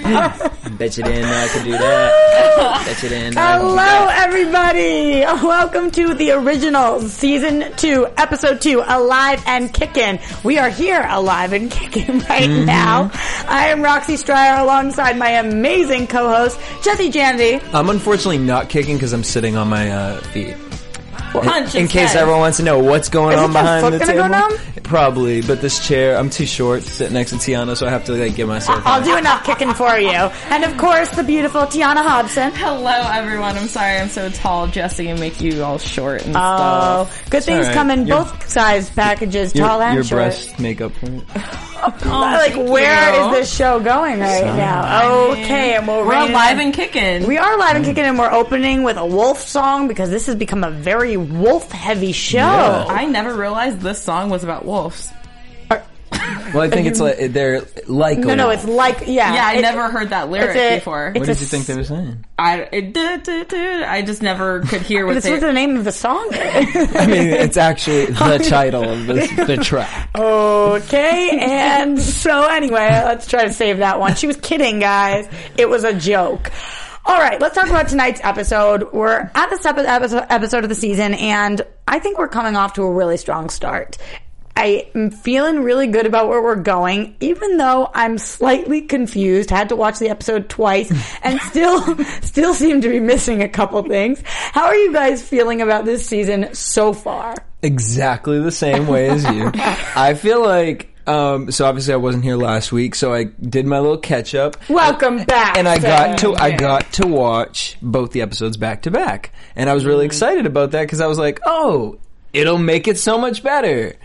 Bet you didn't know I could do that. Bet you didn't know I Hello, that. everybody. Welcome to the originals, season two, episode two, Alive and kicking. We are here, alive and kicking right Mm-hmm. now. I am Roxy Striar alongside my amazing co-host, Jesse Janedy. I'm unfortunately not kicking because I'm sitting on my uh, feet. Punch In case instead. everyone wants to know what's going Is on behind the gonna go table, numb? probably. But this chair, I'm too short to sit next to Tiona, so I have to like give myself. I'll do enough kicking for you. And of course, the beautiful Tiona Hobson. Hello, everyone. I'm sorry I'm so tall, Jesse, and make you all short and Oh, stuff. good things alright. come in Your- both size packages, your, tall and your short. Your breast makeup for it. like, thank where you. is this show going right now? Okay, and we'll We're rein it alive in. and kicking. We are live and kicking, and we're opening with a wolf song because this has become a very wolf-heavy show. Yeah. I never realized this song was about wolves. Well, I think it's like they're like. No, no, it's like yeah. Yeah, I it- never heard that lyric a- before. What did you think they were saying? I it, duh, duh, duh, I just never could hear what This they. was the name of the song. I mean, it's actually the title of the, the track. okay, and so anyway, let's try to save that one. She was kidding, guys. It was a joke. All right, let's talk about tonight's episode. We're at the seventh episode, episode of the season, and I think we're coming off to a really strong start. I am feeling really good about where we're going, even though I'm slightly confused. Had to watch the episode twice, and still, still seem to be missing a couple things. How are you guys feeling about this season so far? exactly the same way as you. I feel like um so obviously I wasn't here last week, so I did my little catch up. Welcome back, And I got to I got to watch both the episodes back to back. And I was really excited about that cuz I was like, "Oh, it'll make it so much better."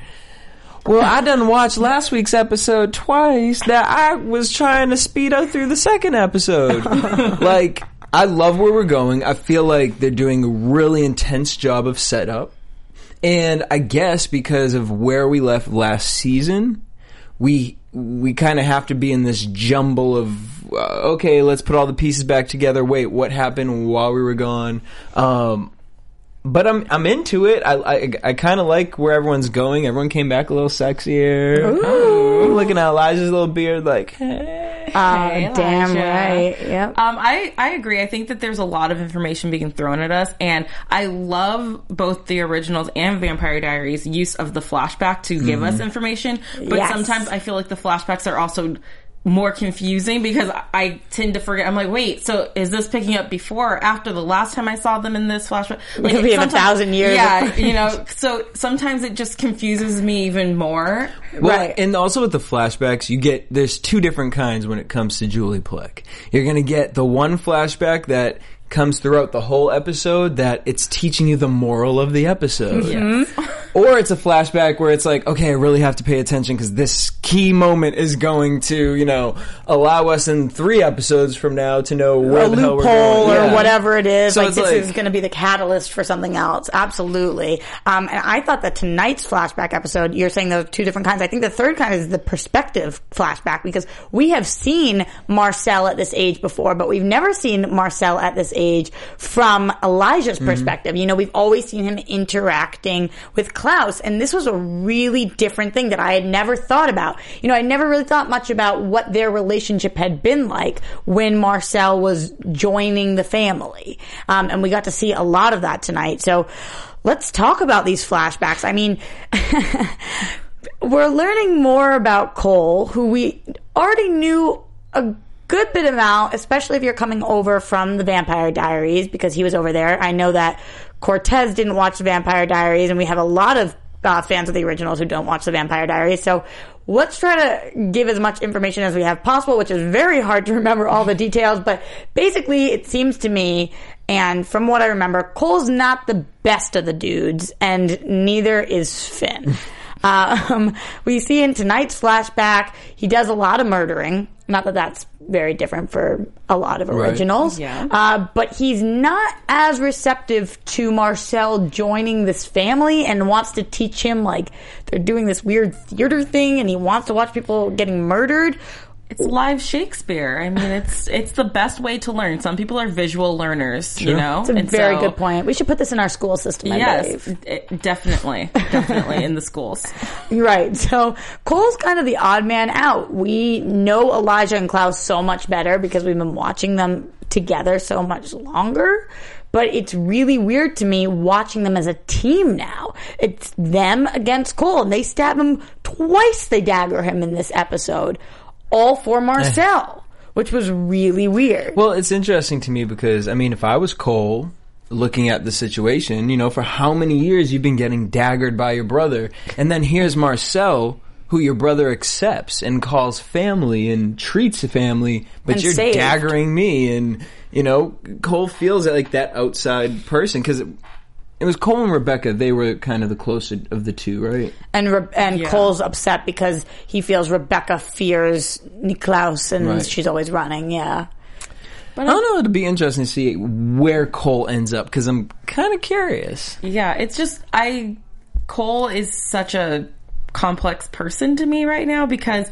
Well, I done watched last week's episode twice that I was trying to speed up through the second episode. like, I love where we're going. I feel like they're doing a really intense job of setup. And I guess because of where we left last season, we we kind of have to be in this jumble of uh, okay, let's put all the pieces back together. Wait, what happened while we were gone? Um, but I'm I'm into it. I I, I kind of like where everyone's going. Everyone came back a little sexier. Ooh. Looking at Elijah's little beard, like, hey. Oh, Hey, damn Elijah. right. Yep. Um, I, I agree. I think that there's a lot of information being thrown at us, and I love both the originals and Vampire Diaries' use of the flashback to give us information. But Yes. sometimes I feel like the flashbacks are also more confusing because I- I tend to forget. I'm like, wait, so is this picking up before or after the last time I saw them in this flashback? Like, Because we have a thousand years Yeah, you know. So sometimes it just confuses me even more. Well, Right. and also with the flashbacks, you get there's two different kinds when it comes to Julie Plec. You're gonna get the one flashback that comes throughout the whole episode that it's teaching you the moral of the episode. Or it's a flashback where it's like, okay, I really have to pay attention because this key moment is going to, you know, allow us in three episodes from now to know where a the hell we're loophole going. or Yeah. whatever it is. So like this like- is going to be the catalyst for something else. Absolutely. Um, and I thought that tonight's flashback episode, you're saying those two different kinds. I think the third kind is the perspective flashback because we have seen Marcel at this age before, but we've never seen Marcel at this age from Elijah's Mm-hmm. perspective. You know, we've always seen him interacting with Klaus, and this was a really different thing that I had never thought about. You know, I never really thought much about what their relationship had been like when Marcel was joining the family. Um, and we got to see a lot of that tonight. So let's talk about these flashbacks. I mean, we're learning more about Kol, who we already knew a good bit about, especially if you're coming over from the Vampire Diaries, because he was over there. I know that Cortez didn't watch the Vampire Diaries, and we have a lot of uh, fans of the originals who don't watch the Vampire Diaries. So let's try to give as much information as we have possible, which is very hard to remember all the details. But basically, it seems to me And from what I remember, Kol's not the best of the dudes, and neither is Finn. um, we see in tonight's flashback, he does a lot of murdering. Not that that's very different for a lot of originals. Yeah. Uh, but he's not as receptive to Marcel joining this family and wants to teach him, like, they're doing this weird theater thing and he wants to watch people getting murdered. It's live Shakespeare. I mean, it's it's the best way to learn. Some people are visual learners, you know. It's a And very so- good point. We should put this in our school system, I Yes, believe. it- definitely, definitely in the schools. Right. So Kol's kind of the odd man out. We know Elijah and Klaus so much better because we've been watching them together so much longer. But it's really weird to me watching them as a team now. It's them against Kol, and they stab him twice. They dagger him in this episode, all for eh. Marcel, which was really weird. Well, it's interesting to me because I mean, if I was Kol looking at the situation, you know, for how many years you've been getting daggered by your brother, and then here's Marcel, who your brother accepts and calls family and treats a family, but And you're saved. daggering me, and you know, Kol feels like that outside person because. It, it was Kol and Rebekah. They were kind of the closest of the two, right? And Re- and Yeah. Kol's upset because he feels Rebekah fears Niklaus, and Right. she's always running. Yeah. But I don't know. It'd be interesting to see where Kol ends up because I'm kind of curious. Yeah, it's just I Kol is such a complex person to me right now because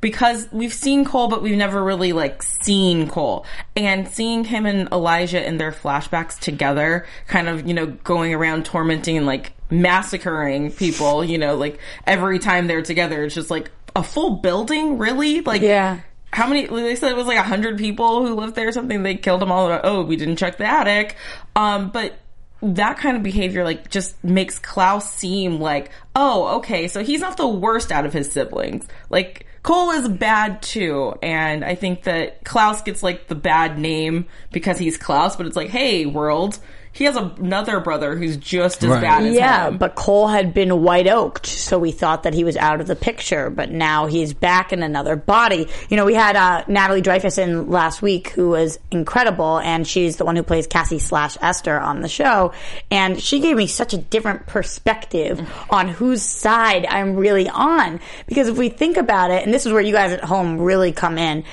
because we've seen Kol but we've never really like seen Kol. And seeing him and Elijah in their flashbacks together kind of you know going around tormenting and like massacring people you know like every time they're together it's just like a full building really? Like Yeah. how many they said it was like a hundred people who lived there or something. They killed them all. Oh we didn't check the attic. Um but that kind of behavior like just makes klaus seem like oh okay so he's not the worst out of his siblings. Like kol is bad too and i think that klaus gets like the bad name because he's klaus but it's like hey world he has another brother who's just as Right. bad as Yeah, him but Kol had been white oaked, so we thought that he was out of the picture. But now he's back in another body. You know, we had uh, Natalie Dreyfuss in last week, who was incredible, and she's the one who plays Cassie slash Esther on the show. And she gave me such a different perspective on whose side I'm really on. Because if we think about it, and this is where you guys at home really come in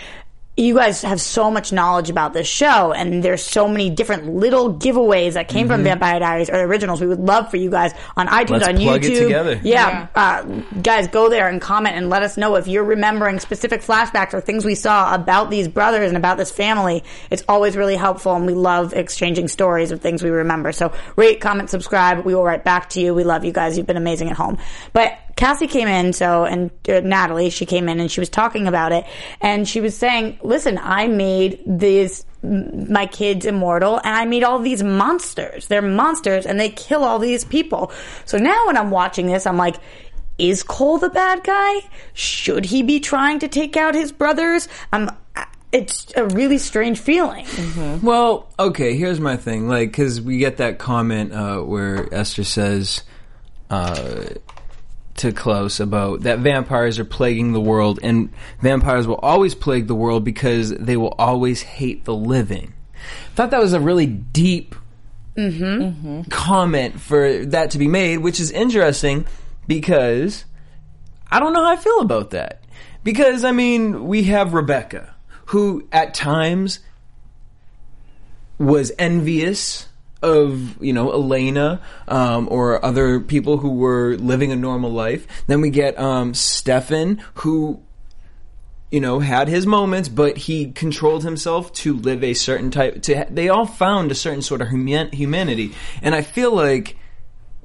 you guys have so much knowledge about this show, and there's so many different little giveaways that came from Vampire Diaries or the originals. We would love for you guys on iTunes, Mm-hmm. Let's on plug it YouTube. together. Yeah, Uh, guys, go there and comment and let us know if you're remembering specific flashbacks or things we saw about these brothers and about this family. It's always really helpful, and we love exchanging stories of things we remember. So rate, comment, subscribe. We will write back to you. We love you guys. You've been amazing at home. But Cassie came in, so and uh, Natalie, she came in and she was talking about it, and she was saying, "Listen, I made these, my kids immortal, and I made all these monsters. They're monsters, and they kill all these people. So now when I'm watching this, I'm like." Is Kol the bad guy? Should he be trying to take out his brothers? Um, it's a really strange feeling. Well, okay, here's my thing. Like, because we get that comment uh, where Esther says uh, to Klaus about that vampires are plaguing the world, and vampires will always plague the world because they will always hate the living. thought that was a really deep mm-hmm. Mm-hmm. comment for that to be made, which is interesting because I don't know how I feel about that. Because, I mean, we have Rebekah, who at times was envious of you know Elena um, or other people who were living a normal life. Then we get um, Stefan, who you know had his moments, but he controlled himself to live a certain type. To they all found a certain sort of human, humanity, and I feel like.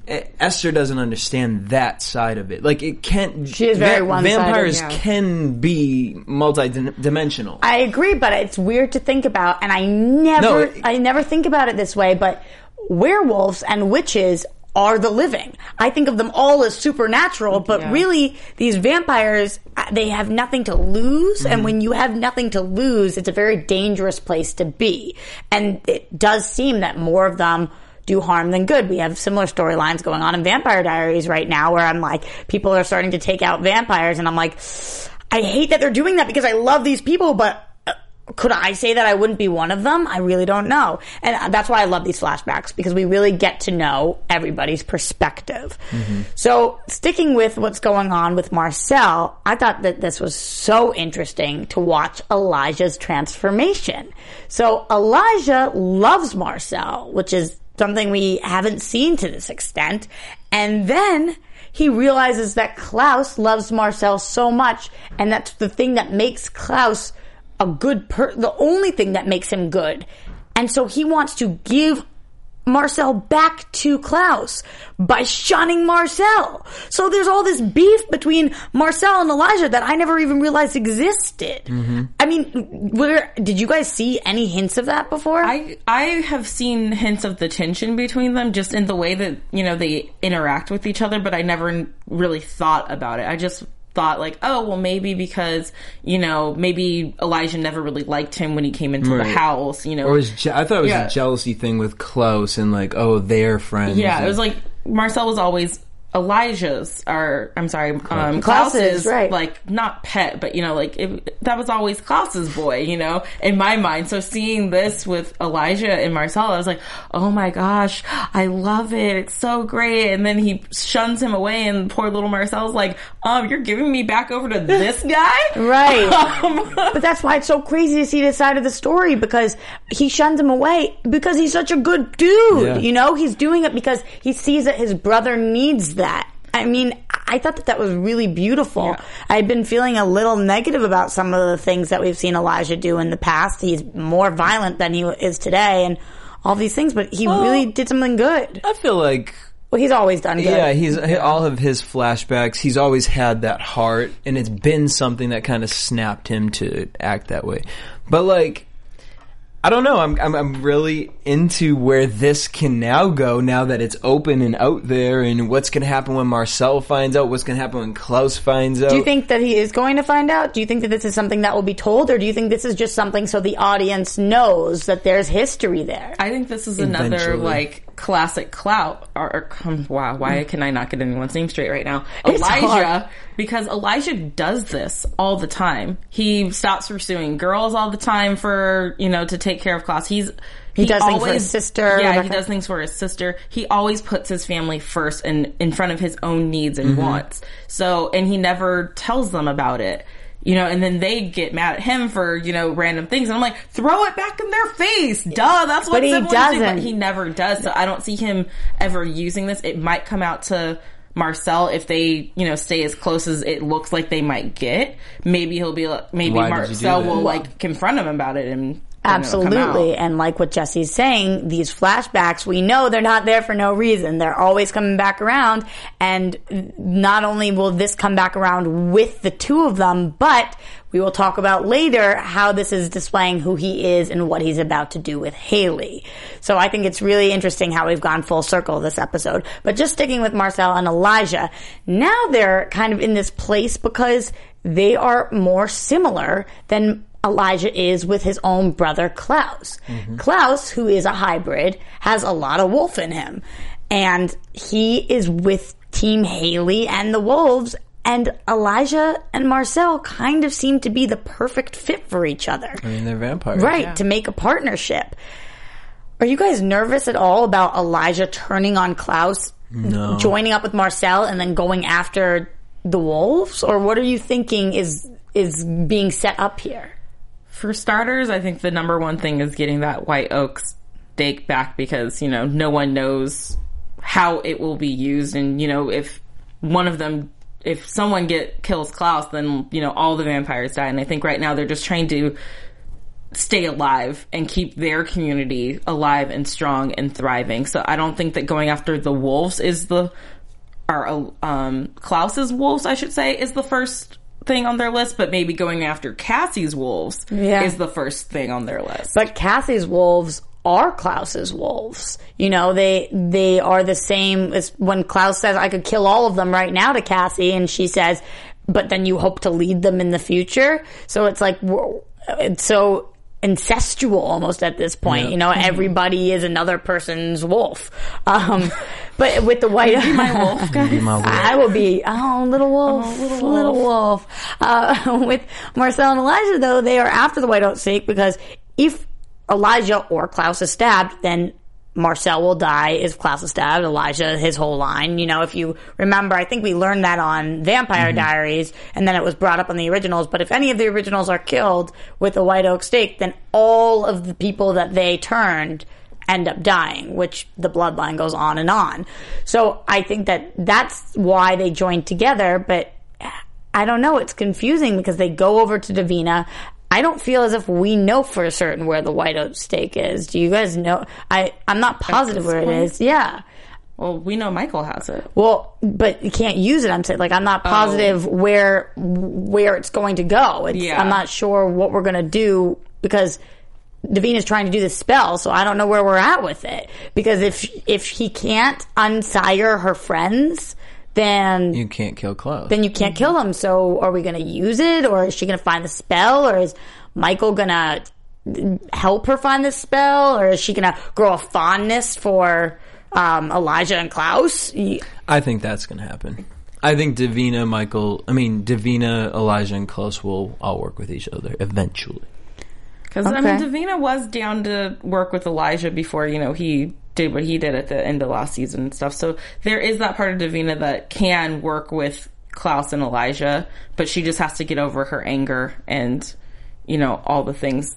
Esther doesn't understand that side of it. Like it can't. She is very va- one-sided, Vampires yeah. can be multi-dimensional. I agree, but it's weird to think about, and I never, No, it- I never think about it this way. But werewolves and witches are the living. I think of them all as supernatural, but Yeah. really, these vampires, uh, they have nothing to lose, Mm-hmm. and when you have nothing to lose, it's a very dangerous place to be. And it does seem that more of them do harm than good. We have similar storylines going on in Vampire Diaries right now where I'm like, people are starting to take out vampires and I'm like, I hate that they're doing that because I love these people, but uh, could I say that I wouldn't be one of them? I really don't know. And that's why I love these flashbacks because we really get to know everybody's perspective. So sticking with what's going on with Marcel, I thought that this was so interesting to watch Elijah's transformation. So Elijah loves Marcel, which is something we haven't seen to this extent. And then he realizes that Klaus loves Marcel so much, and that's the thing that makes Klaus a good per, the only thing that makes him good. And so he wants to give Marcel back to Klaus by shunning Marcel. So there's all this beef between Marcel and Elijah that I never even realized existed. Mm-hmm. I mean, where did you guys see any hints of that before? I I have seen hints of the tension between them just in the way that you know they interact with each other, but I never really thought about it. I just thought like, oh well, maybe because you know maybe Elijah never really liked him when he came into the house. You know, Or was je- I thought it was Yeah. a jealousy thing with Klaus and like, oh, they're friends. yeah, it was like Marcel was always. Elijah's, are, I'm sorry, um, Klaus's, Klaus's, right. like not pet, but you know, like it, that was always Klaus's boy, you know, in my mind. So seeing this with Elijah and Marcel, I was like, oh my gosh, I love it. It's so great. And then he shuns him away, and poor little Marcel's like, um, you're giving me back over to this guy, Right. Um, but that's why it's so crazy to see this side of the story because he shuns him away because he's such a good dude. Yeah. You know, he's doing it because he sees that his brother needs that. I mean, I thought that that was really beautiful. Yeah. I've been feeling a little negative about some of the things that we've seen Elijah do in the past. He's more violent than he is today and all these things, but he really did something good. I feel like Well, he's always done good. Yeah, he's all of his flashbacks. He's always had that heart, and it's been something that kind of snapped him to act that way. But like, I don't know. I'm, I'm I'm really into where this can now go. Now that it's open and out there, and what's going to happen when Marcel finds out? What's going to happen when Klaus finds out? Do you think that he is going to find out? Do you think that this is something that will be told, or do you think this is just something so the audience knows that there's history there? I think this is another Eventually. like classic clout. Or, or um, wow, why can I not get anyone's name straight right now? It's Elijah, hard. because Elijah does this all the time. He stops pursuing girls all the time for you know to take care of Klaus. He's He does things for his sister, Yeah, he does things for his sister. He always puts his family first and in front of his own needs and mm-hmm. wants. So, and he never tells them about it. You know, and then they get mad at him for, you know, random things. And I'm like, throw it back in their face. Duh, that's what But he doesn't. But he never does. So I don't see him ever using this. It might come out to Marcel if they, you know, stay as close as it looks like they might get. Maybe he'll be like, maybe Why did you do Marcel will like confront him about it and then it'll come Absolutely. And like what Jesse's saying, these flashbacks, we know they're not there for no reason. They're always coming back around. And not only will this come back around with the two of them, but we will talk about later how this is displaying who he is and what he's about to do with Hayley. So I think it's really interesting how we've gone full circle this episode. But just sticking with Marcel and Elijah, now they're kind of in this place because they are more similar than Elijah is with his own brother Klaus. Mm-hmm. Klaus, who is a hybrid, has a lot of wolf in him. And he is with Team Hayley and the Wolves. And Elijah and Marcel kind of seem to be the perfect fit for each other. I mean, they're vampires, Right, to make a partnership. Are you guys nervous at all about Elijah turning on Klaus, No. joining up with Marcel, and then going after the wolves? Or what are you thinking is is being set up here? For starters, I think the number one thing is getting that white oak stake back because, you know, no one knows how it will be used and, you know, if one of them if someone get kills Klaus, then, you know, all the vampires die. And I think right now they're just trying to stay alive and keep their community alive and strong and thriving. So I don't think that going after the wolves is the or um Klaus's wolves, I should say, is the first thing on their list, but maybe going after Cassie's wolves Yeah. is the first thing on their list. But Cassie's wolves are Klaus's wolves. You know, they they are the same as when Klaus says, "I could kill all of them right now" to Cassie, and she says, "But then you hope to lead them in the future." So it's like, so incestual almost at this point. You know, everybody is another person's wolf. Um, but with the white, My wolf guy. Be my wolf. I will be oh little wolf, little wolf. Uh, with Marcel and Elijah, though, they are after the White Oak Stake because if Elijah or Klaus is stabbed, then Marcel will die. If Klaus is stabbed, Elijah, his whole line. You know, if you remember, I think we learned that on Vampire mm-hmm. Diaries, and then it was brought up on the originals. But if any of the originals are killed with the White Oak Stake, then all of the people that they turned end up dying, which the bloodline goes on and on. So I think that that's why they joined together, but I don't know. It's confusing because they go over to Davina. I don't feel as if we know for certain where the white oak stake is. Do you guys know? I, I'm not positive where it point? is. Yeah. Well, we know Michael has it. Well, but you can't use it. I'm saying, like, I'm not oh. positive where where it's going to go. It's, Yeah. I'm not sure what we're going to do because Davina's trying to do this spell, so I don't know where we're at with it. Because if if he can't unsire her friends, then You can't kill Klaus. then you can't kill them. So are we going to use it, or is she going to find the spell, or is Michael going to help her find the spell, or is she going to grow a fondness for um, Elijah and Klaus? I think that's going to happen. I think Davina, Michael, I mean, Davina, Elijah, and Klaus will all work with each other eventually. Because I mean, Okay. Davina was down to work with Elijah before you know he did what he did at the end of last season and stuff. So there is that part of Davina that can work with Klaus and Elijah, but she just has to get over her anger and you know all the things.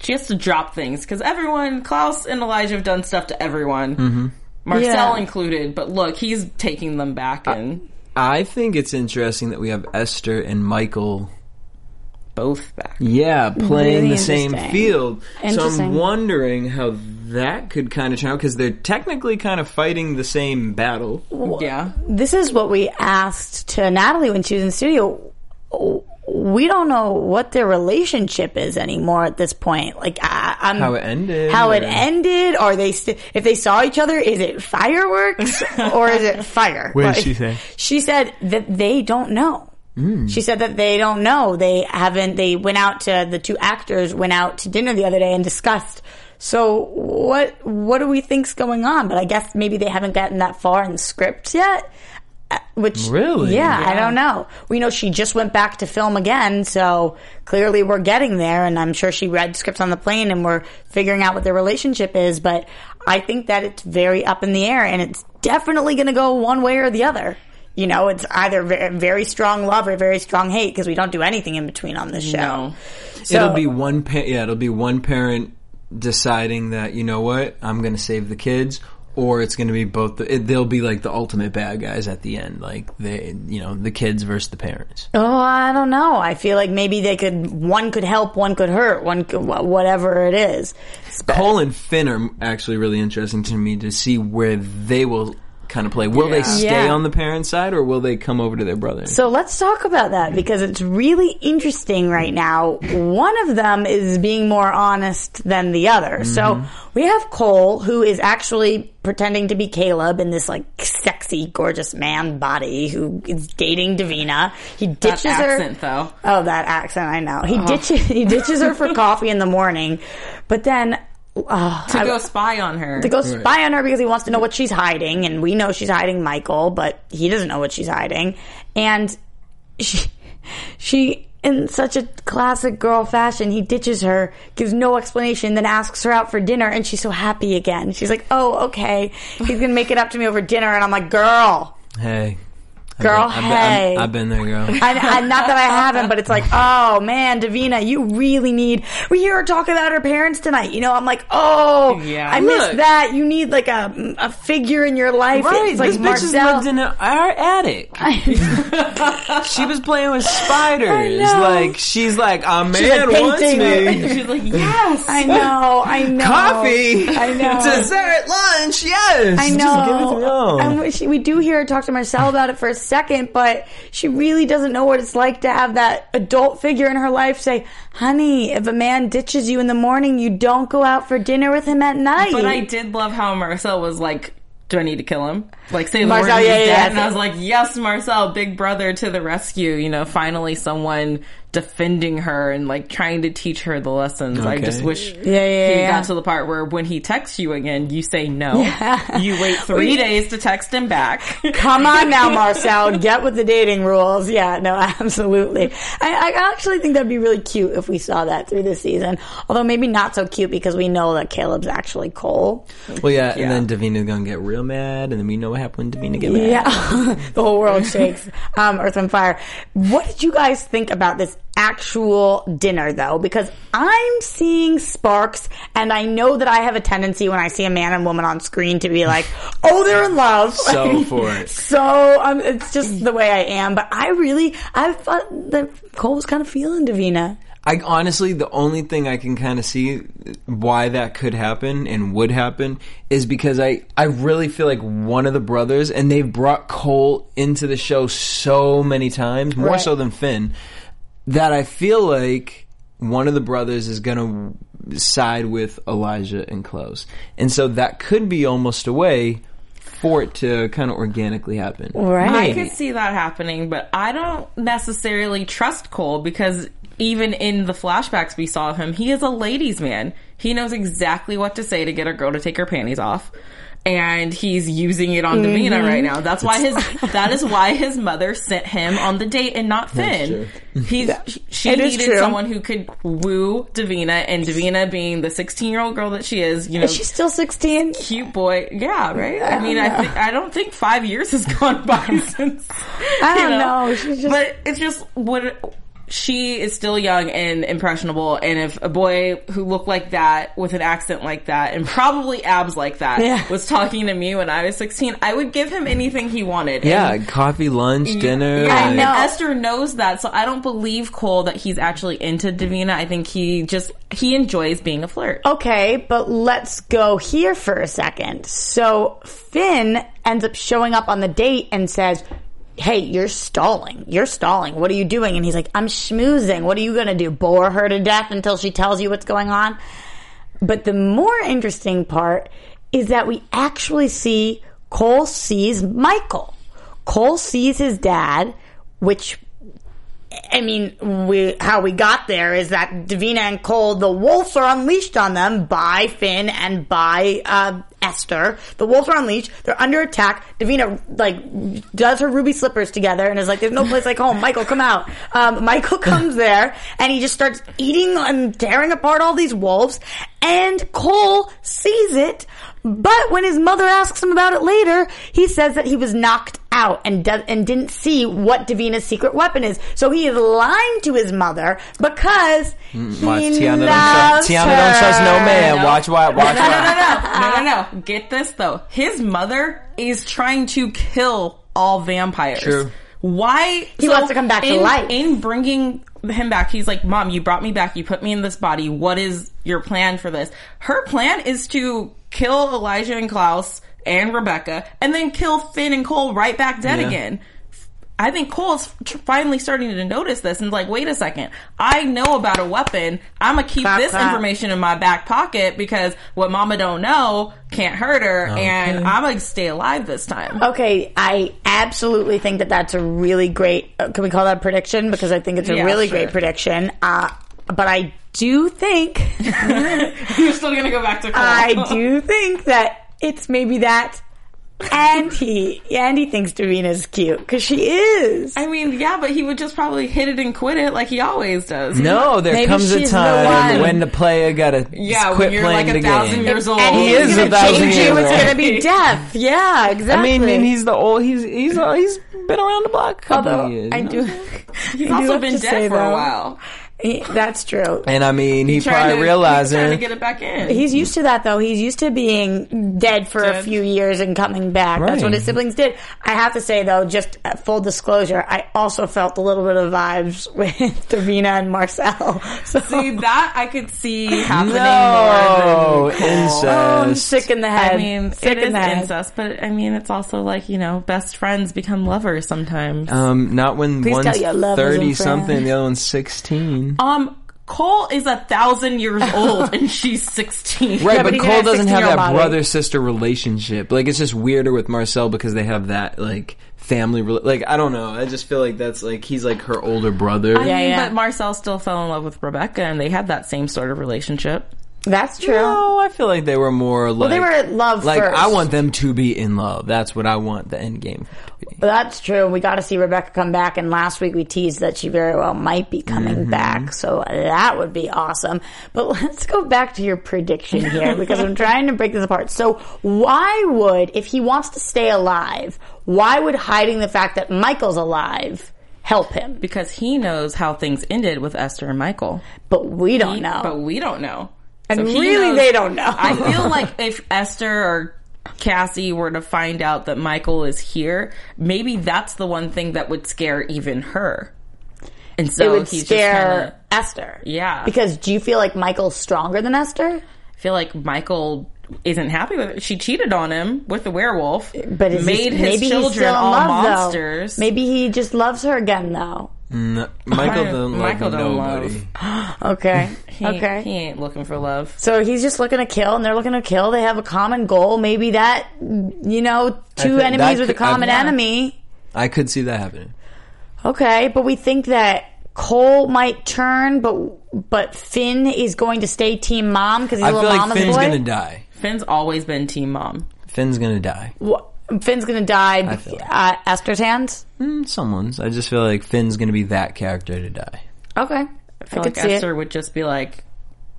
She has to drop things because everyone, Klaus and Elijah, have done stuff to everyone, mm-hmm. Marcel Yeah. included. But look, he's taking them back and I think it's interesting that we have Esther and Michael, both back. yeah, playing Really the same field. So I'm wondering how that could kind of turn out because they're technically kind of fighting the same battle. Yeah, This is what we asked to Natalie when she was in the studio. We don't know what their relationship is anymore at this point. Like, I, I'm How it ended, How it or- ended? Are they st- if they saw each other? Is it fireworks or is it fire? What did she say? She said that they don't know. Hmm. She said that they don't know. They haven't. They went out to the two actors went out to dinner the other day and discussed. So what what do we think's going on? But I guess maybe they haven't gotten that far in the scripts yet. Uh, Which Really? yeah, I don't know. We know she just went back to film again, so clearly we're getting there. And I'm sure she read scripts on the plane, and we're figuring out what their relationship is. But I think that it's very up in the air, and it's definitely going to go one way or the other. You know, it's either very, very strong love or very strong hate because we don't do anything in between on this show. No. So- it'll be one pa- yeah, it'll be one parent deciding that you know what I'm going to save the kids, or it's going to be both. The, it, they'll be like the ultimate bad guys at the end, like they, you know, the kids versus the parents. Oh, I don't know. I feel like maybe they could. One could help, one could hurt, one could whatever it is. Kol and Finn are actually really interesting to me to see where they will kind of play. Will they stay Yeah. on the parent side, or will they come over to their brother? So let's talk about that because it's really interesting right now. One of them is being more honest than the other. So mm-hmm. we have Kol, who is actually pretending to be Caleb in this like sexy, gorgeous man body who is dating Davina. He That ditches her. though. Oh, that accent! I know. He oh. ditches he ditches her for coffee in the morning, but then uh, To I- go spy on her. to go spy on her because he wants to know what she's hiding, and we know she's hiding Michael, but he doesn't know what she's hiding. And she, she, in such a classic girl fashion, he ditches her, gives no explanation, then asks her out for dinner, and she's so happy again. She's like, "Oh, okay, he's gonna make it up to me over dinner," and I'm like, "Girl." hey, Girl, I've been, hey. I've, I've been there, girl. I, I, not that I haven't, but it's like, oh man, Davina, you really need. We hear her talk about her parents tonight. You know, I'm like, oh, Yeah. I missed Look. that. You need like a a figure in your life. Right, it's like this bitch has lived in a, our attic. she was playing with spiders. Like she's like a man She's, like, wants painting. me. She's like, yes. I know, I know. Coffee, I know. dessert, lunch. Yes, I know. Just give it to me. And we, she, we do hear her talk to Marcel about it for a second, but she really doesn't know what it's like to have that adult figure in her life say, "Honey, if a man ditches you in the morning, you don't go out for dinner with him at night." But I did love how Marcel was like, "Do I need to kill him?" Like say the Marcel, word yeah, yeah, dead, yeah. and I was like, "Yes, Marcel, big brother to the rescue!" You know, finally someone defending her and like trying to teach her the lessons. I just wish yeah, yeah, he yeah. got to the part where when he texts you again, you say no. You wait three days to text him back. Come on now, Marcel. Get with the dating rules. Yeah, no, absolutely. I, I actually think that'd be really cute if we saw that through this season. Although maybe not so cute because we know that Caleb's actually Kol. Well, yeah, Yeah. and then Davina's gonna get real mad, and then we know what happened when Davina get mad. Yeah, the whole world shakes. Um, Earth and Fire. What did you guys think about this actual dinner, though? Because I'm seeing sparks, and I know that I have a tendency when I see a man and woman on screen to be like, "Oh, they're in love." So for it. So um, it's just the way I am. But I really, I thought that Kol was kind of feeling Davina. I honestly, the only thing I can kind of see why that could happen and would happen is because I, I really feel like one of the brothers, and they've brought Kol into the show so many times, more Right. so than Finn, that I feel like one of the brothers is going to side with Elijah and Klaus. And so that could be almost a way for it to kind of organically happen. Right. I Maybe. could see that happening, but I don't necessarily trust Kol because even in the flashbacks we saw of him, he is a ladies' man. He knows exactly what to say to get a girl to take her panties off. And he's using it on Mm-hmm. Davina right now. That's why his that is why his mother sent him on the date and not Finn. He's she It is needed true. someone who could woo Davina, and Davina being the sixteen year old girl that she is, you know, Is she still 16? cute boy. Yeah, right. I mean, I think I don't think five years has gone by since. I don't know. She's just- but it's just what she is still young and impressionable, and if a boy who looked like that with an accent like that and probably abs like that Yeah. was talking to me when I was sixteen, I would give him anything he wanted. Yeah, And- coffee, lunch, dinner. yeah, I like- know. Esther knows that, so I don't believe Kol that he's actually into Davina. I think he just he enjoys being a flirt. Okay, but let's go here for a second. So Finn ends up showing up on the date and says, Hey, you're stalling. You're stalling. What are you doing? And he's like, I'm schmoozing. What are you going to do? Bore her to death until she tells you what's going on? But the more interesting part is that we actually see Kol sees Michael. Kol sees his dad, which I mean, we how we got there is that Davina and Kol, the wolves are unleashed on them by Finn and by uh, Esther. The wolves are unleashed. They're under attack. Davina like does her ruby slippers together and is like, "There's no place like home." Michael, come out. Um, Michael comes there and he just starts eating and tearing apart all these wolves. And Kol sees it, but when his mother asks him about it later, he says that he was knocked out and does, and didn't see what Davina's secret weapon is. So he is lying to his mother because mm, he Watch Tiona don't loves trust Tiona don't trust no her. man. Watch watch watch. No, no, watch. no, no, no, no, no. Get this though. His mother is trying to kill all vampires. True. Why? He wants to come back to life. In bringing him back, he's like, "Mom, you brought me back. You put me in this body. What is your plan for this?" Her plan is to kill Elijah and Klaus and Rebekah, and then kill Finn and Kol right back dead Yeah. again. I think Kol's tr- finally starting to notice this and is like, wait a second, I know about a weapon. I'm gonna keep Clap, this clap. information in my back pocket because what Mama don't know can't hurt her, and I'm gonna stay alive this time. Okay, I absolutely think that that's a really great. Uh, can we call that a prediction? Because I think it's a Yeah, really sure. great prediction. Uh, but I do think, You're still gonna go back to Kol. I do think that it's maybe that. And he, and he thinks Davina's cute because she is. I mean, yeah, but he would just probably hit it and quit it like he always does. No, there Maybe comes a she's the time one. when the player gotta Yeah, when quit you're playing like a the thousand game. years old. and He he's is gonna a thousand years It's old. gonna be death. Yeah, exactly. I exactly. mean, and he's the old. He's he's uh, he's been around the block a couple Although of years. I you do. He's I do also have been to dead say, for a though, while. He- that's true. And I mean, he He's trying probably to, realizing he's trying to get it back in. He's used to that though. He's used to being dead for a few years and coming back. That's what his siblings did. I have to say though, just uh, full disclosure, I also felt a little bit of vibes with Davina and Marcel. So See that I could see happening no more than incest. oh, I'm sick in the head. I mean, sick it in is the head. incest, but I mean, it's also like you know, best friends become lovers sometimes. Um, not when Please one's tell your lovers and thirty something, the other one's sixteen. Um, Kol is a thousand years old and she's 16. Right, but but he's Kol got a doesn't have 16-year-old that body. brother sister relationship. Like it's just weirder with Marcel because they have that like family. rela- Like I don't know. I just feel like that's like he's like her older brother. I Yeah, mean, yeah. but Marcel still fell in love with Rebekah and they had that same sort of relationship. That's true. No, I feel like they were more like they were in love Like first. I want them to be in love. That's what I want the end game to be. That's true. We got to see Rebekah come back, and last week we teased that she very well might be coming Mm-hmm. back, so that would be awesome. But let's go back to your prediction here because I'm trying to break this apart. So, why would, if he wants to stay alive, why would hiding the fact that Michael's alive help him? Because he knows how things ended with Esther and Michael. But we don't know. But we don't know. And he really, they don't know. I feel like if Esther or Cassie were to find out that Michael is here, maybe that's the one thing that would scare even her. And so it would he's scare just kinda, Esther. Yeah. Because do you feel like Michael's stronger than Esther? I feel like Michael isn't happy with it. She cheated on him with the werewolf, But made he, his maybe children all love, monsters. Though. Maybe he just loves her again, though. No, Michael doesn't Michael don't nobody. Okay. He- okay. he ain't looking for love. So he's just looking to kill, and they're looking to kill. They have a common goal. Maybe that, you know, two think enemies that with a could- I- common yeah. enemy. I could see that happening. Okay, but we think that Kol might turn, but but Finn is going to stay Team Mom because he's I a feel like mama's Finn's boy. gonna die. Finn's always been team mom. Finn's gonna die. Wha- Finn's gonna die. feel like- Uh, Esther's hands. Mm, someone's. I just feel like Finn's gonna be that character to die. Okay, I, I feel could like see Esther it. would just be like,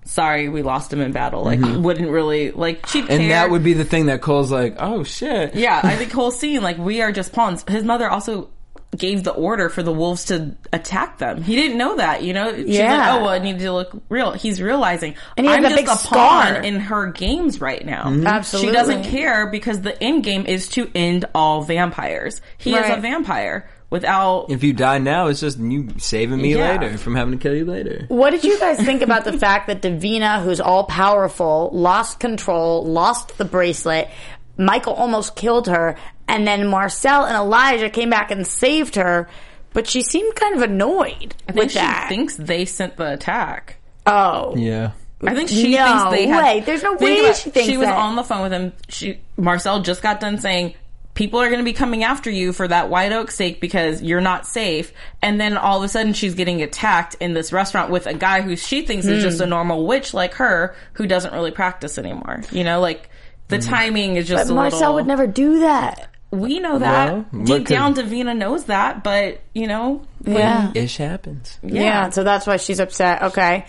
"Sorry, we lost him in battle." Like, wouldn't really like she'd Mm-hmm. And care. that would be the thing that Kol's like, oh shit. yeah. I think whole scene like we are just pawns. His mother also gave the order for the wolves to attack them. He didn't know that, you know. She's Yeah. like, "Oh, well, I need to look real." He's realizing And he I'm that just big a scar. pawn in her games right now. Mm-hmm. Absolutely. She doesn't care because the end game is to end all vampires. He is a vampire without If you die now, it's just you saving me Yeah. later from having to kill you later. What did you guys think about the fact that Davina, who's all powerful, lost control, lost the bracelet? Michael almost killed her, and then Marcel and Elijah came back and saved her, but she seemed kind of annoyed I think with she that. thinks they sent the attack. oh, Yeah. I think she No thinks they had. way. There's no way about- she thinks She was that. on the phone with him. She Marcel just got done saying. People are going to be coming after you for that White Oak stake because you're not safe. And then all of a sudden she's getting attacked in this restaurant with a guy who she thinks is Hmm. just a normal witch like her who doesn't really practice anymore. You know, like the timing is just but a Marcel little. would never do that. We know that. Well, Deep down, Davina knows that, but you know, Yeah. Ish happens. Yeah. so that's why she's upset. Okay.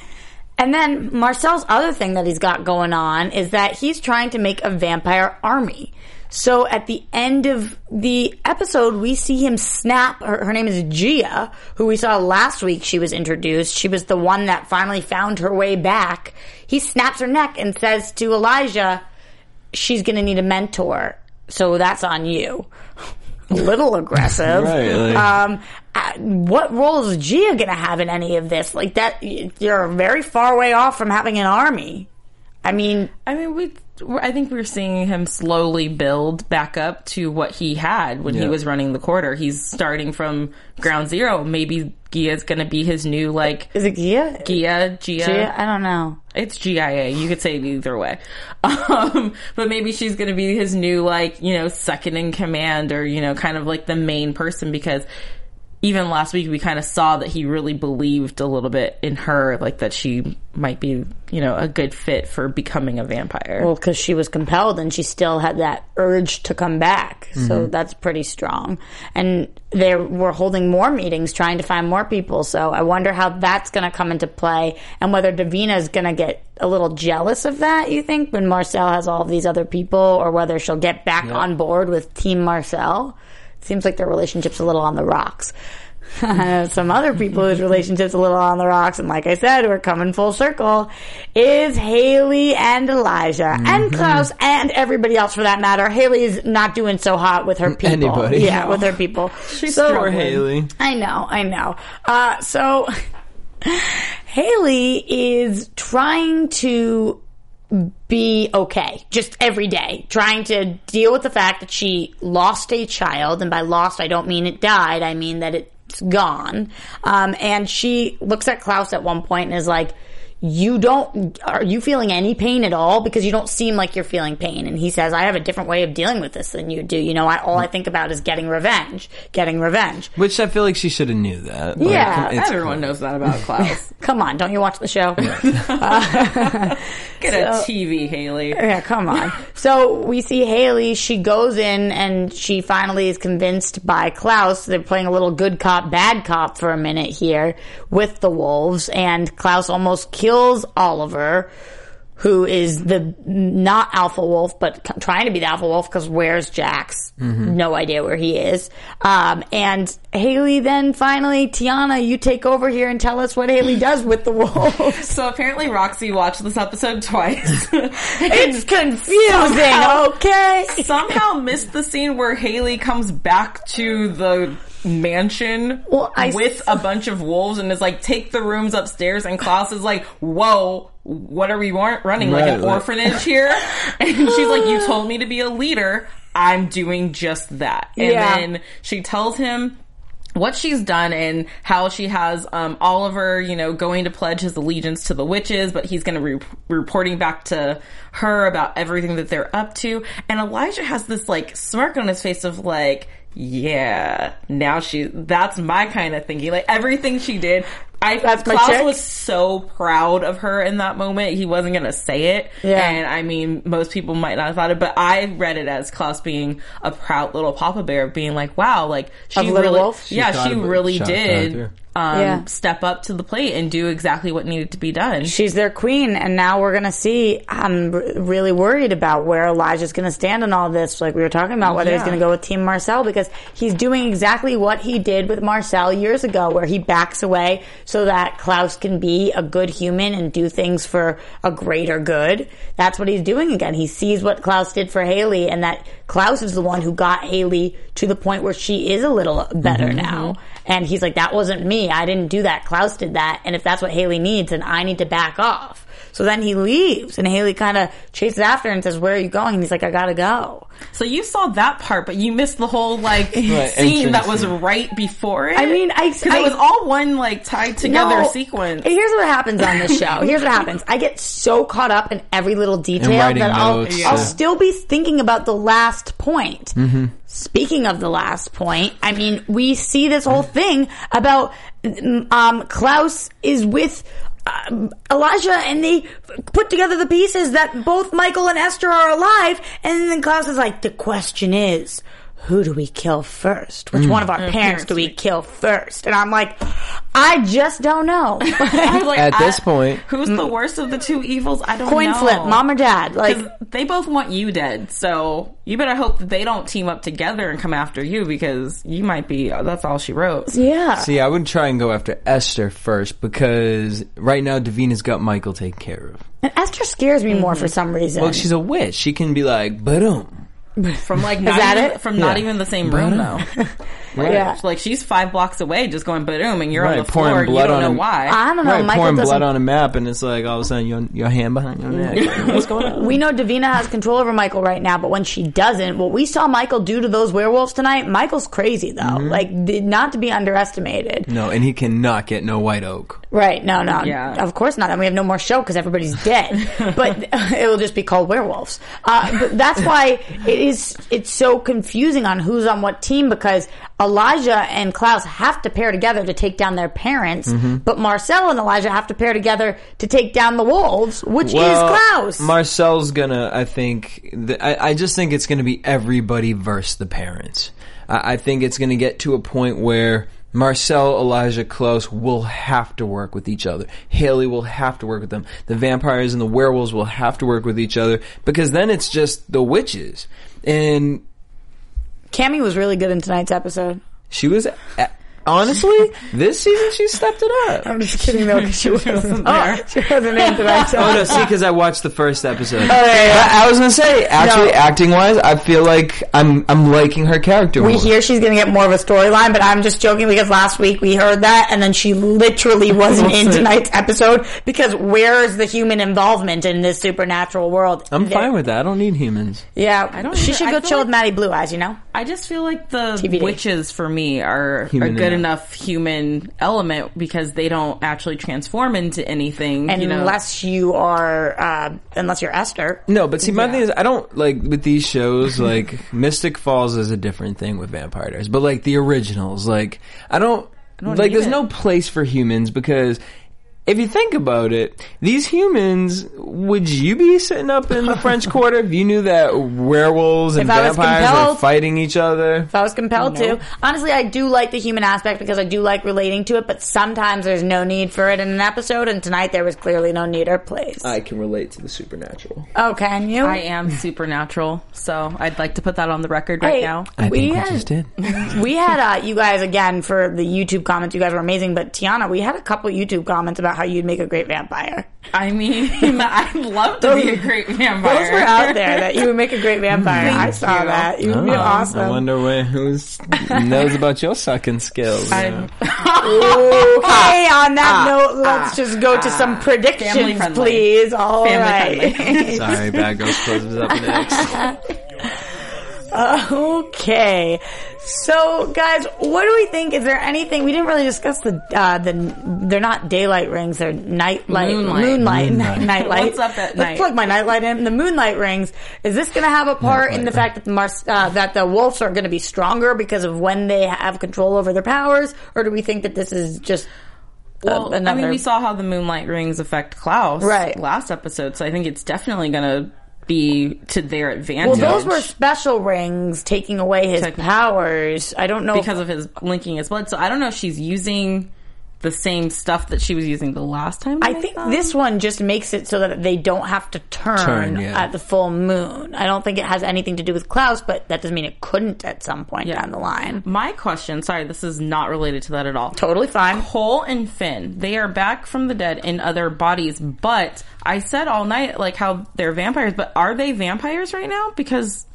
And then Marcel's other thing that he's got going on is that he's trying to make a vampire army. So at the end of the episode, we see him snap. Her, her name is Gia, who we saw last week. She was introduced. She was the one that finally found her way back. He snaps her neck and says to Elijah, she's going to need a mentor. So that's on you. A little aggressive. Right, like- um, uh, what role is Gia going to have in any of this? Like that, you're very far away off from having an army. I mean, I mean, we. I think we're seeing him slowly build back up to what he had when he was running the quarter. He's starting from ground zero. Maybe Gia's going to be his new like is it Gia? Gia. Gia. Gia? I don't know. It's GIA. You could say it either way. Um, but maybe she's going to be his new, like, you know, second in command or, you know, kind of like the main person because even last week we kind of saw that he really believed a little bit in her, like that she might be, you know, a good fit for becoming a vampire. Well, because she was compelled and she still had that urge to come back. So mm-hmm. that's pretty strong. And they were holding more meetings trying to find more people. So I wonder how that's going to come into play and whether Davina is going to get a little jealous of that, you think, when Marcel has all of these other people or whether she'll get back on board with Team Marcel. Seems like their relationship's a little on the rocks. Some other people whose relationships a little on the rocks, and like I said, we're coming full circle, is Hayley and Elijah and Klaus and everybody else for that matter. Hayley's not doing so hot with her people. Anybody. Yeah, with her people. She's so, Poor Hayley. I know, I know. Uh, so Hayley is trying to be okay just every day, trying to deal with the fact that she lost a child. And by lost, I don't mean it died. I mean that it it's gone. Um, and she looks at Klaus at one point and is like, you don't, are you feeling any pain at all? Because you don't seem like you're feeling pain. And he says, I have a different way of dealing with this than you do. You know, I, all I think about is getting revenge, getting revenge. Which I feel like she should have knew that. Like, Yeah, it's- Everyone knows that about Klaus. Come on, don't you watch the show? Get a TV, Hayley. Yeah, come on. So we see Hayley. She goes in and she finally is convinced by Klaus. They're playing a little good cop, bad cop for a minute here with the wolves, and Klaus almost kills Oliver. Who is the not alpha wolf, but t- trying to be the alpha wolf because where's Jax? No idea where he is. Um, and Hayley then finally, Tiona, you take over here and tell us what Hayley does with the wolves. So apparently Roxy watched this episode twice. it's confusing, Somehow- okay? Somehow missed the scene where Hayley comes back to the mansion Well, I with s- a bunch of wolves and is like, take the rooms upstairs. And Klaus is like, whoa, what are we wa- running? like an like- orphanage here? And she's like, you told me to be a leader. I'm doing just that. And Yeah. then she tells him what she's done and how she has um, Oliver, you know, going to pledge his allegiance to the witches, but he's going to be reporting back to her about everything that they're up to. And Elijah has this like smirk on his face of like, yeah, now she, that's my kind of thinking. Like everything she did. I, That's my Klaus chick. was so proud of her in that moment. He wasn't going to say it. Yeah. And I mean, most people might not have thought it, but I read it as Klaus being a proud little Papa Bear, being like, wow, like she really, Wolf? Yeah, thought she really shot did through. Um, Yeah. step up to the plate and do exactly what needed to be done. She's their queen, and now we're gonna see. I'm r- really worried about where Elijah's gonna stand in all this. Like we were talking about, whether he's gonna go with Team Marcel because he's doing exactly what he did with Marcel years ago, where he backs away so that Klaus can be a good human and do things for a greater good. That's what he's doing again. He sees what Klaus did for Hayley, and that Klaus is the one who got Hayley to the point where she is a little better now. And he's like, that wasn't me. I didn't do that. Klaus did that. And if that's what Hayley needs, then I need to back off. So then he leaves and Hayley kind of chases after him and says, where are you going? And he's like, I gotta go. So you saw that part, but you missed the whole like Right, scene that entrance was right before it. I mean, I- because I- it was all one like tied together No. sequence. Here's what happens on this show. Here's what happens. I get so caught up in every little detail writing that I'll, notes, I'll still be thinking about the last point. Mm-hmm. Speaking of the last point, I mean, we see this whole thing about um, Klaus is with um, Elijah and they put together the pieces that both Michael and Esther are alive. And then Klaus is like, the question is, who do we kill first? Which one of our mm. parents do we kill first? And I'm like, I just don't know. Like, At this point- who's the worst of the two evils? I don't know. Coin know. flip, mom or dad. Like they both want you dead, so you better hope that they don't team up together and come after you because you might be. That's all she wrote. yeah. See, I would try and go after Esther first because right now Davina's got Michael taken care of. And Esther scares me mm-hmm. more for some reason. Well, she's a witch. She can be like, boom. From like not that even, it? from not Yeah. even the same room though. yeah. Like she's five blocks away, just going boom, and you're Right, on the pouring floor. and You don't on know him. why. I don't know. right, Michael pouring doesn't. blood on a map, and it's like all of a sudden your your hand behind your neck. What's going on? we know Davina has control over Michael right now, but when she doesn't, what we saw Michael do to those werewolves tonight, Michael's crazy though. Mm-hmm. Like, not to be underestimated. No, and he cannot get no white oak. Right? No, no. Yeah. Of course not. And we have no more show because everybody's dead. but it will just be called werewolves. Uh, but that's why it is. It's so confusing on who's on what team because Elijah and Klaus have to pair together to take down their parents, Mm-hmm. but Marcel and Elijah have to pair together to take down the wolves, which is Klaus. Marcel's gonna. I think. th- I, I just think it's gonna be everybody versus the parents. I, I think it's gonna get to a point where. Marcel, Elijah, Klaus will have to work with each other. Haley will have to work with them. The vampires and the werewolves will have to work with each other because then it's just the witches. And Cami was really good in tonight's episode. she was, honestly, this season she stepped it up. I'm just kidding though, 'cause she wasn't. oh, she wasn't in tonight's Oh no! See, because I watched the first episode. Oh, yeah, yeah. But I was gonna say, actually, No. acting wise, I feel like I'm I'm liking her character. We more. hear she's going to get more of a storyline, but I'm just joking because last week we heard that, and then she literally wasn't in tonight's episode because where is the human involvement in this supernatural world? I'm There- fine with that. I don't need humans. Yeah, I don't She either. should I go feel chill like- with Maddie Blue Eyes. You know, I just feel like the TBD. witches for me are are good enough human element because they don't actually transform into anything. And you know? unless you are, uh, unless you're Esther. No, but see, my thing is, I don't like with these shows. Like Mystic Falls is a different thing with Vampire Diaries, but like the originals, like I don't, like. There's it. no place for humans because if you think about it, these humans, would you be sitting up in the French Quarter if you knew that werewolves and If I was vampires were fighting each other? If I was compelled to. Honestly, I do like the human aspect because I do like relating to it, but sometimes there's no need for it in an episode, and tonight there was clearly no need or place. I can relate to the supernatural. oh, can you? I am supernatural, so I'd like to put that on the record right Hey, now. I we think we had, just did. we had uh, you guys again for the YouTube comments. You guys were amazing, but Tiona, we had a couple YouTube comments about how you'd make a great vampire. I mean, I'd love to be a great vampire. Those were out there that you would make a great vampire. I saw you. that. You would be Oh, awesome. I wonder where, who's knows about your sucking skills. Okay, on that note, let's just go to some predictions, please. All Family right. Sorry, Bad Girls closes up next. Okay. So, guys, what do we think? Is there anything we didn't really discuss the uh, the they're not daylight rings, they're night light, Moonlight. moonlight, Moonlight. night light. What's up at Let's night? plug my nightlight in. The moonlight rings. Is this going to have a part in the Nightlight. fact that the Mars, uh, that the wolves are going to be stronger because of when they have control over their powers, or do we think that this is just uh, Well, I mean, we saw how the moonlight rings affect Klaus Right. last episode, so I think it's definitely going to be to their advantage. well, those were special rings taking away his powers. I don't know if- because of his linking his blood. So I don't know if she's using the same stuff that she was using the last time. I they think saw. this one just makes it so that they don't have to turn, Turn, yeah. at the full moon. I don't think it has anything to do with Klaus, but that doesn't mean it couldn't at some point Yeah. down the line. My question, sorry, this is not related to that at all. Totally fine. Kol and Finn, they are back from the dead in other bodies, but I said all night like how they're vampires, but are they vampires right now? Because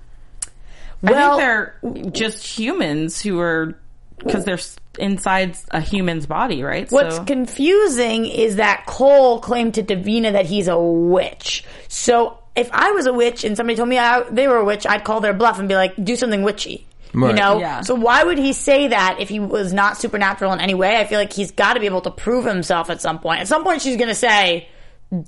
Well, I think they're just humans who are because they're inside a human's body, right? What's so, confusing is that Kol claimed to Davina that he's a witch. So if I was a witch and somebody told me I, they were a witch, I'd call their bluff and be like, do something witchy. You know? Yeah. So why would he say that if he was not supernatural in any way? I feel like he's got to be able to prove himself at some point. At some point she's going to say,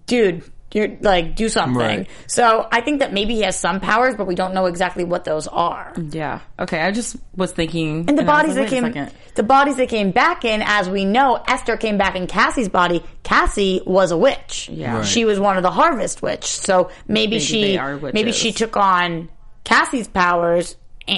dude, you're like, do something. Right. So I think that maybe he has some powers, but we don't know exactly what those are. yeah. Okay, I just was thinking, And the I was bodies like, that came, the bodies that came back in, as we know, Esther came back in Cassie's body. Cassie was a witch. Yeah. Right. she was one of the Harvest Witch. So maybe, Maybe she, maybe she took on Cassie's powers a-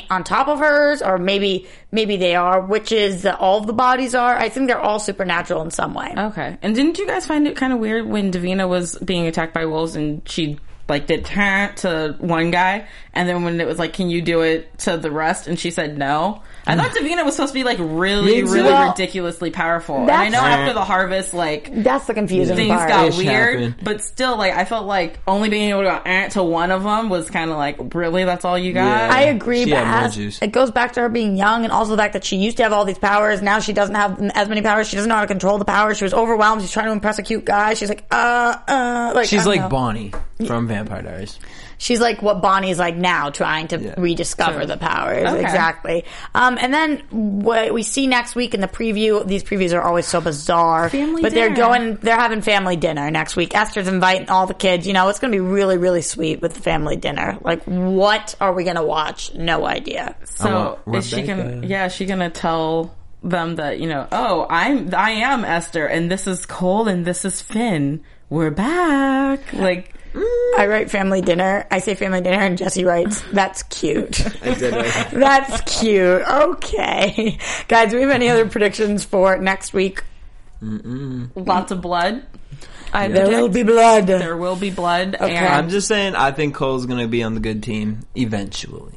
on top of hers, or maybe maybe they are witches. That all of the bodies are. I think they're all supernatural in some way. Okay. And didn't you guys find it kind of weird when Davina was being attacked by wolves and she like did turn to one guy and then when it was like, can you do it to the rest? And she said no. I thought Davina was supposed to be like really, Me really Well, ridiculously powerful. And I know that's- after the harvest, like That's the confusing things part. got Ish weird, happened. but still, like I felt like only being able to go eh, to one of them was kind of like, really, that's all you got? Yeah. I agree, She but had more as- juice. it goes back to her being young, and also the fact that she used to have all these powers. Now she doesn't have as many powers. She doesn't know how to control the powers. She was overwhelmed. She's trying to impress a cute guy. She's like, uh, uh, like She's like know. Bonnie from Vampire Diaries. She's like what Bonnie's like now, trying to Yeah. rediscover True. the powers. Okay. Exactly. Um, and then what we see next week in the preview, these previews are always so bizarre. Family but they're going, they're having family dinner next week. Esther's inviting all the kids. You know, it's going to be really, really sweet with the family dinner. Like, what are we going to watch? No idea. So Oh, is she gonna? Yeah, is she gonna tell them that you know? Oh, I'm I am Esther, and this is Kol, and this is Finn. We're back. Like Mm. I write family dinner. I say family dinner, and Jesse writes, "That's cute." I did. That's cute. Okay, guys. Do we have any other predictions for next week? lots of blood. I There predict will be blood. There will be blood. Okay. And I'm just saying. I think Kol's gonna be on the good team eventually.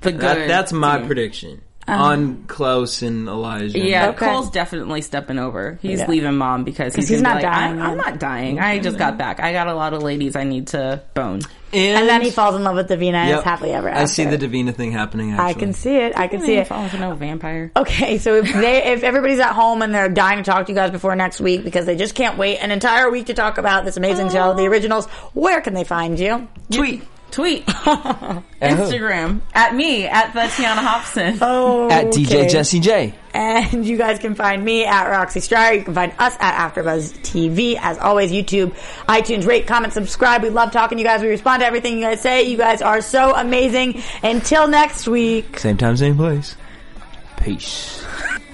the good. That, that's my team. prediction Um, on Klaus and Elijah. Yeah, Okay. Kol's definitely stepping over. He's Yeah. leaving mom because he's, he's not be like, dying I'm, I'm not dying. I just got back. I got a lot of ladies I need to bone. And then he falls in love with Davina and Yep. is happily ever after. I see the Davina thing happening. Actually. I can see it. I can see it. Fall into no vampire. Okay, so if they, if everybody's at home and they're dying to talk to you guys before next week because they just can't wait an entire week to talk about this amazing show, the ah. originals, where can they find you? tweet Tweet, Instagram at me at the Tiona Hobson. Oh, At DJ Jesse J. And you guys can find me at Roxy Striar. You can find us at AfterBuzz TV. As always, YouTube, iTunes, rate, comment, subscribe. We love talking to you guys. We respond to everything you guys say. You guys are so amazing. Until next week. Same time, same place. Peace.